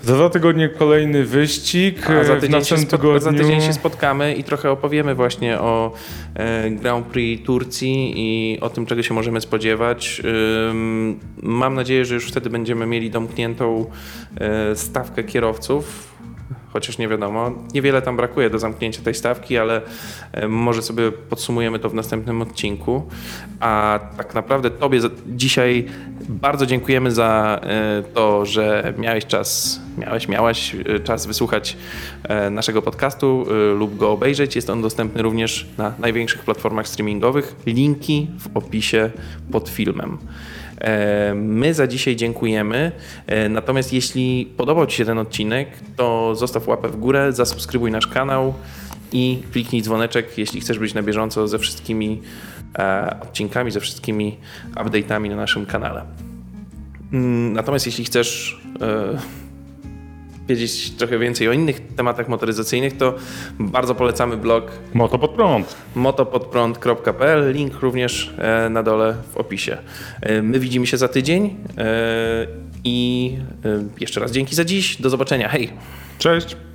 za dwa tygodnie kolejny wyścig.
A za tydzień, się, tygodniu... za tydzień się spotkamy i trochę opowiemy właśnie o e, Grand Prix Turcji i o tym, czego się możemy spodziewać. Mam nadzieję, że już wtedy będziemy mieli domkniętą e, stawkę kierowców chociaż nie wiadomo. Niewiele tam brakuje do zamknięcia tej stawki, ale e, może sobie podsumujemy to w następnym odcinku. A tak naprawdę Tobie dzisiaj bardzo dziękujemy za e, to, że miałeś czas, miałeś, miałaś e, czas wysłuchać naszego podcastu lub go obejrzeć. Jest on dostępny również na największych platformach streamingowych. Linki w opisie pod filmem. E, my za dzisiaj dziękujemy. E, natomiast jeśli podobał Ci się ten odcinek, to zostaw łapę w górę, zasubskrybuj nasz kanał i kliknij dzwoneczek, jeśli chcesz być na bieżąco ze wszystkimi e, odcinkami, ze wszystkimi update'ami na naszym kanale. Mm, natomiast jeśli chcesz wiedzieć trochę więcej o innych tematach motoryzacyjnych, to bardzo polecamy blog
Moto pod prąd.
motopodprąd.pl, link również e, na dole w opisie. E, my widzimy się za tydzień e, i jeszcze raz dzięki za dziś. Do zobaczenia. Hej!
Cześć!